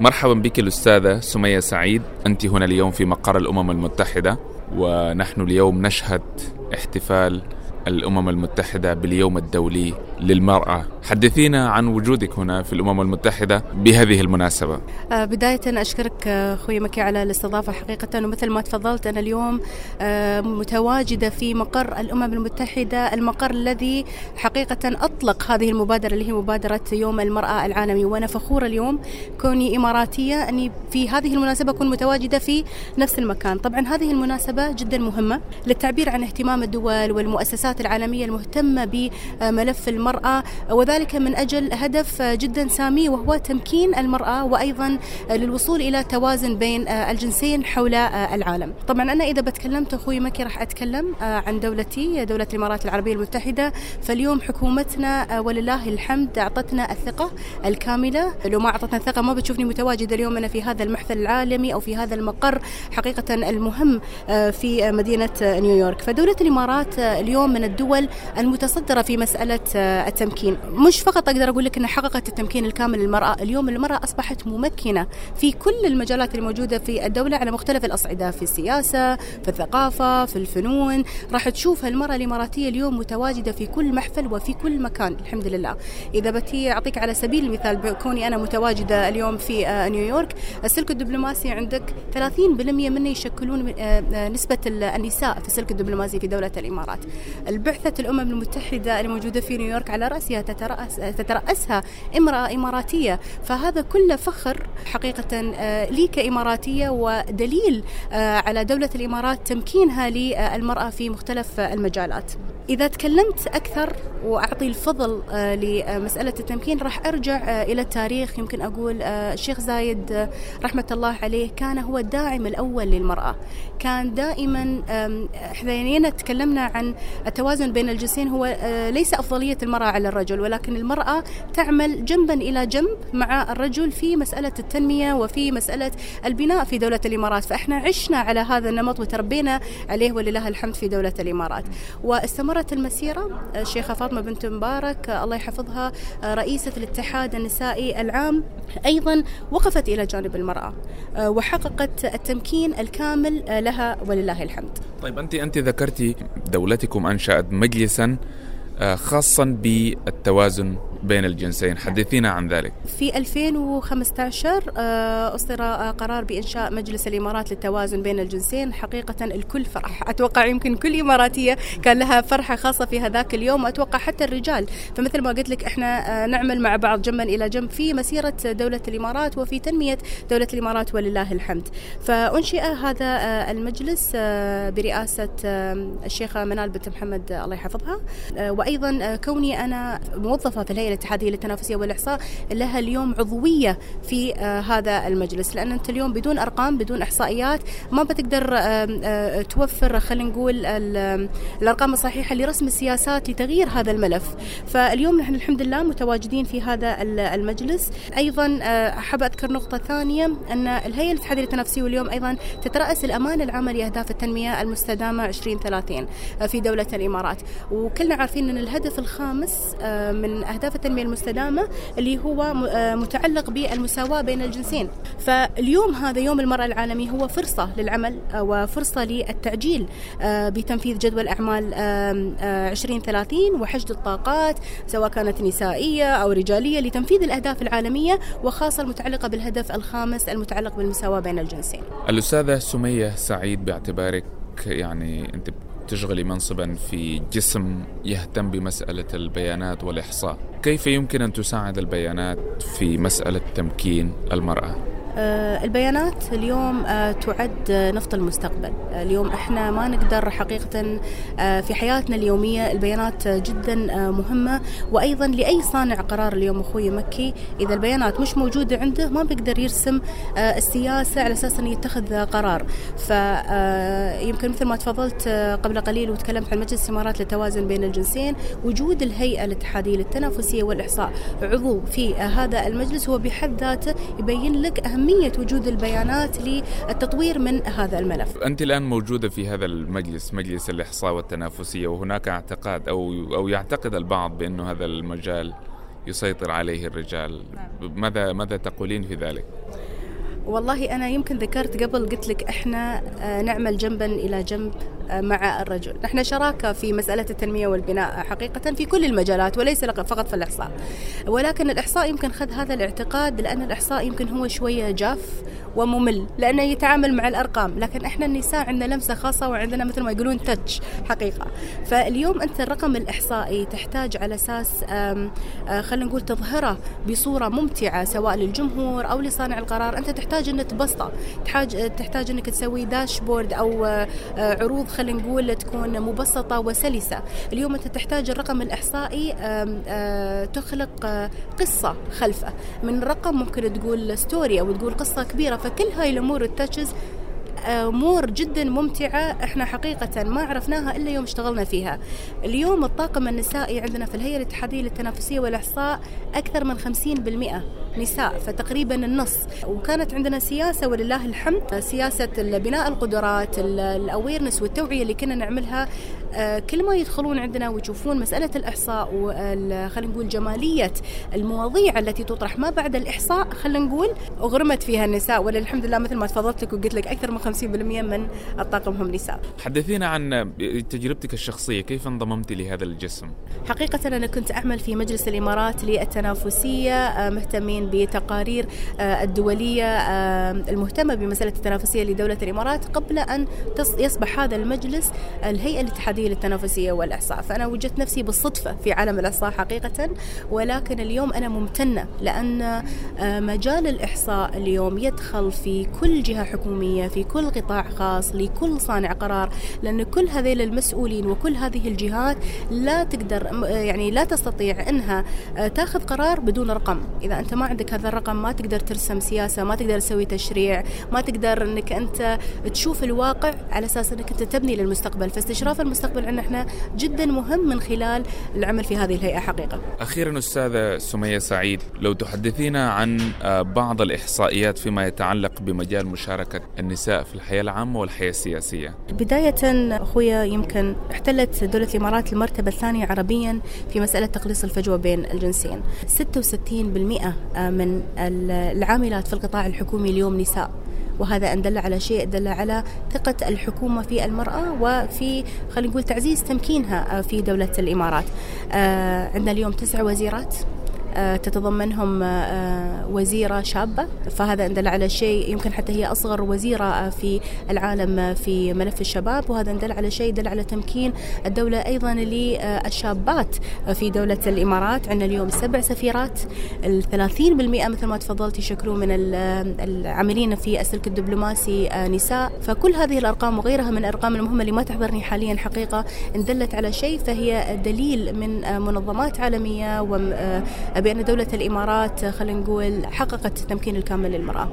مرحبا بك الأستاذة سمية سعيد. أنت هنا اليوم في مقر الأمم المتحدة ونحن اليوم نشهد احتفال الأمم المتحدة باليوم الدولي للمرأة. حدثينا عن وجودك هنا في الأمم المتحدة بهذه المناسبة. آه، بداية أشكرك آه، أخوي مكي على الاستضافة حقيقة ومثل ما تفضلت أنا اليوم آه، متواجدة في مقر الأمم المتحدة المقر الذي حقيقة أطلق هذه المبادرة اللي هي مبادرة يوم المرأة العالمي. وأنا فخورة اليوم كوني إماراتية أني في هذه المناسبة أكون متواجدة في نفس المكان. طبعا هذه المناسبة جدا مهمة للتعبير عن اهتمام الدول والمؤسسات العالمية المهتمة بملف المرأة وذلك من أجل هدف جدا سامي وهو تمكين المرأة وأيضا للوصول إلى توازن بين الجنسين حول العالم. طبعا أنا إذا بتكلمت أخوي مكي راح أتكلم عن دولتي دولة الإمارات العربية المتحدة. فاليوم حكومتنا ولله الحمد أعطتنا الثقة الكاملة. لو ما أعطتنا الثقة ما بتشوفني متواجدة اليوم أنا في هذا المحفل العالمي أو في هذا المقر حقيقة المهم في مدينة نيويورك. فدولة الإمارات اليوم من الدول المتصدرة في مسألة التمكين. مش فقط أقدر أقول لك أنها حققت التمكين الكامل للمرأة اليوم المرأة أصبحت ممكنة في كل المجالات الموجودة في الدولة على مختلف الأصعدة في السياسة في الثقافة في الفنون. راح تشوف المرأة الإماراتية اليوم متواجدة في كل محفل وفي كل مكان الحمد لله. إذا بتي أعطيك على سبيل المثال كوني أنا متواجدة اليوم في نيويورك السلك الدبلوماسي عندك 30% منه يشكلون نسبة النساء في السلك الدبلوماسي في دولة الإمارات. البعثة الأمم المتحدة الموجودة في نيويورك على رأسها تترأس تترأسها امرأة إماراتية. فهذا كله فخر حقيقة لي كإماراتية ودليل على دولة الإمارات تمكينها للمرأة في مختلف المجالات. إذا تكلمت أكثر وأعطي الفضل لمسألة التمكين راح أرجع إلى التاريخ. يمكن أقول الشيخ زايد رحمة الله عليه كان هو الداعم الأول للمرأة. كان دائما إحنا تكلمنا عن التوازن بين الجنسين. هو ليس أفضلية المرأة على الرجل ولكن المرأة تعمل جنبا إلى جنب مع الرجل في مسألة التنمية وفي مسألة البناء في دولة الإمارات. فإحنا عشنا على هذا النمط وتربينا عليه ولله الحمد في دولة الإمارات. واستمرت المسيرة الشيخة فاطمة بنت مبارك الله يحفظها رئيسة الاتحاد النسائي العام أيضا وقفت إلى جانب المرأة وحققت التمكين الكامل لها ولله الحمد. طيب أنت أنت ذكرتي دولتكم أنشأت مجلسا خاصا بالتوازن بين الجنسين. حدثينا عن ذلك. في 2015 أصدر قرار بإنشاء مجلس الإمارات للتوازن بين الجنسين. حقيقة الكل فرح. أتوقع يمكن كل إماراتية كان لها فرحة خاصة في هذاك اليوم وأتوقع حتى الرجال. فمثل ما قلت لك إحنا نعمل مع بعض جنبا إلى جنب في مسيرة دولة الإمارات وفي تنمية دولة الإمارات ولله الحمد. فأنشئ هذا المجلس برئاسة الشيخة منال بنت محمد الله يحفظها. وأيضا كوني أنا موظفة في الهيئة الاتحادية للتنافسية والإحصاء لها اليوم عضوية في هذا المجلس. لأن أنت اليوم بدون أرقام بدون إحصائيات ما بتقدر توفر خلينا نقول الأرقام الصحيحة لرسم السياسات لتغيير هذا الملف. فاليوم نحن الحمد لله متواجدين في هذا المجلس. أيضا أحب أذكر نقطة ثانية أن الهيئة الاتحادية للتنافسية واليوم أيضا تترأس الأمانة العامة لأهداف التنمية المستدامة 2030 في دولة الإمارات. وكلنا عارفين أن الهدف الخامس من أهداف التنمية المستدامة اللي هو متعلق بالمساواة بين الجنسين. فاليوم هذا يوم المرأة العالمي هو فرصة للعمل وفرصة للتعجيل بتنفيذ جدول أعمال 2030 وحشد الطاقات سواء كانت نسائية أو رجالية لتنفيذ الأهداف العالمية وخاصة المتعلقة بالهدف الخامس المتعلق بالمساواة بين الجنسين. الأستاذة سمية سعيد باعتبارك يعني أنت تشغلي منصبا في جسم يهتم بمسألة البيانات والإحصاء كيف يمكن أن تساعد البيانات في مسألة تمكين المرأة؟ البيانات اليوم تعد نفط المستقبل. اليوم إحنا ما نقدر حقيقة في حياتنا اليومية البيانات جدا مهمة. وأيضا لأي صانع قرار اليوم أخوي مكي إذا البيانات مش موجودة عنده ما بيقدر يرسم السياسة على أساس أنه يتخذ قرار. فيمكن مثل ما تفضلت قبل قليل وتكلمت عن مجلس الإمارات للتوازن بين الجنسين وجود الهيئة الاتحادية للتنافسية والإحصاء. عضو في هذا المجلس هو بحد ذاته يبين لك أهمية أهمية وجود البيانات للتطوير من هذا الملف. أنت الآن موجودة في هذا المجلس مجلس الإحصاء والتنافسية وهناك اعتقاد أو أو يعتقد البعض بأنه هذا المجال يسيطر عليه الرجال. ماذا ماذا تقولين في ذلك؟ والله أنا يمكن ذكرت قبل قلت لك إحنا آه، نعمل جنبا إلى جنب مع الرجل. نحن شراكة في مسألة التنمية والبناء حقيقة في كل المجالات وليس فقط في الإحصاء. ولكن الإحصاء يمكن خذ هذا الاعتقاد لأن الإحصاء يمكن هو شوية جاف وممل لأنه يتعامل مع الأرقام. لكن إحنا النساء عندنا لمسة خاصة وعندنا مثل ما يقولون تتش حقيقة. فاليوم أنت الرقم الإحصائي تحتاج على أساس آه، خلينا نقول تظهره بصورة ممتعة سواء للجمهور أو لصانع القرار. أنت تحتاج أن تبسطه. تحتاج تحتاج أنك تسوي dashboard أو آه، عروض خلينا نقول تكون مبسطة وسلسة. اليوم أنت تحتاج الرقم الإحصائي آه، تخلق قصة خلفه. من الرقم ممكن تقول story أو تقول قصة كبيرة فكل هاي الأمور ال touches أمور جدا ممتعة إحنا حقيقة ما عرفناها إلا يوم اشتغلنا فيها. اليوم الطاقم النسائي عندنا في الهيئة الاتحادية للتنافسية والإحصاء أكثر من 50% نساء فتقريبا النص. وكانت عندنا سياسة ولله الحمد سياسة بناء القدرات الاويرنس والتوعية اللي كنا نعملها. آه، كل ما يدخلون عندنا ويشوفون مسألة الإحصاء خلينا نقول جمالية المواضيع التي تطرح ما بعد الإحصاء خلينا نقول أغرمت فيها النساء. وللحمد لله مثل ما تفضلت لك وقلت لك أكثر من 50% من الطاقم هم نساء. حدثينا عن تجربتك الشخصية كيف انضممت لهذا الجسم؟ حقيقة أنا كنت أعمل في مجلس الإمارات للتنافسية آه، مهتمين بتقارير آه، الدولية المهتمة بمسألة التنافسية لدولة الإمارات قبل أن يصبح هذا المجلس الهيئة الاتحادية للتنافسية والإحصاء فأنا وجدت نفسي بالصدفة في عالم الإحصاء حقيقة ولكن اليوم أنا ممتنة لأن آه، مجال الإحصاء اليوم يدخل في كل جهة حكومية في كل قطاع خاص لكل صانع قرار لأن كل هذيل المسؤولين وكل هذه الجهات لا تقدر يعني لا تستطيع أنها آه، تاخذ قرار بدون رقم. إذا أنت ما عندك هذا الرقم ما تقدر ترسم سياسة ما تقدر تسوي تشريع ما تقدر أنك أنت تشوف الواقع على أساس أنك أنت تبني للمستقبل فاستشراف المستقبل عندنا إحنا جدا مهم من خلال العمل في هذه الهيئة حقيقة. أخيرا أستاذة سمية سعيد لو تحدثينا عن بعض الإحصائيات فيما يتعلق بمجال مشاركة النساء في الحياة العامة والحياة السياسية. بداية أخويا يمكن احتلت دولة الإمارات المرتبة الثانية عربيا في مسألة تقليص الفجوة بين الجنسين. 66% من العاملات في القطاع الحكومي اليوم نساء. وهذا أن دل على شيء دل على ثقة الحكومة في المرأة وفي خلينا نقول تعزيز تمكينها في دولة الإمارات آه، عندنا اليوم تسع وزيرات تتضمنهم آه، وزيرة شابة. فهذا دل على شيء يمكن حتى هي أصغر وزيرة آه، في العالم في ملف الشباب. وهذا دل على شيء دل على تمكين الدولة أيضا للشابات في دولة الإمارات. عندنا اليوم سبع سفيرات الثلاثين بالمئة مثل ما تفضلت يشكلون من العاملين في السلك الدبلوماسي نساء. فكل هذه الأرقام وغيرها من الأرقام المهمة اللي ما تحضرني حاليا حقيقة إن دلت على شيء فهي دليل من منظمات عالمية بأن دولة الإمارات خلينا نقول حققت التمكين الكامل للمرأة.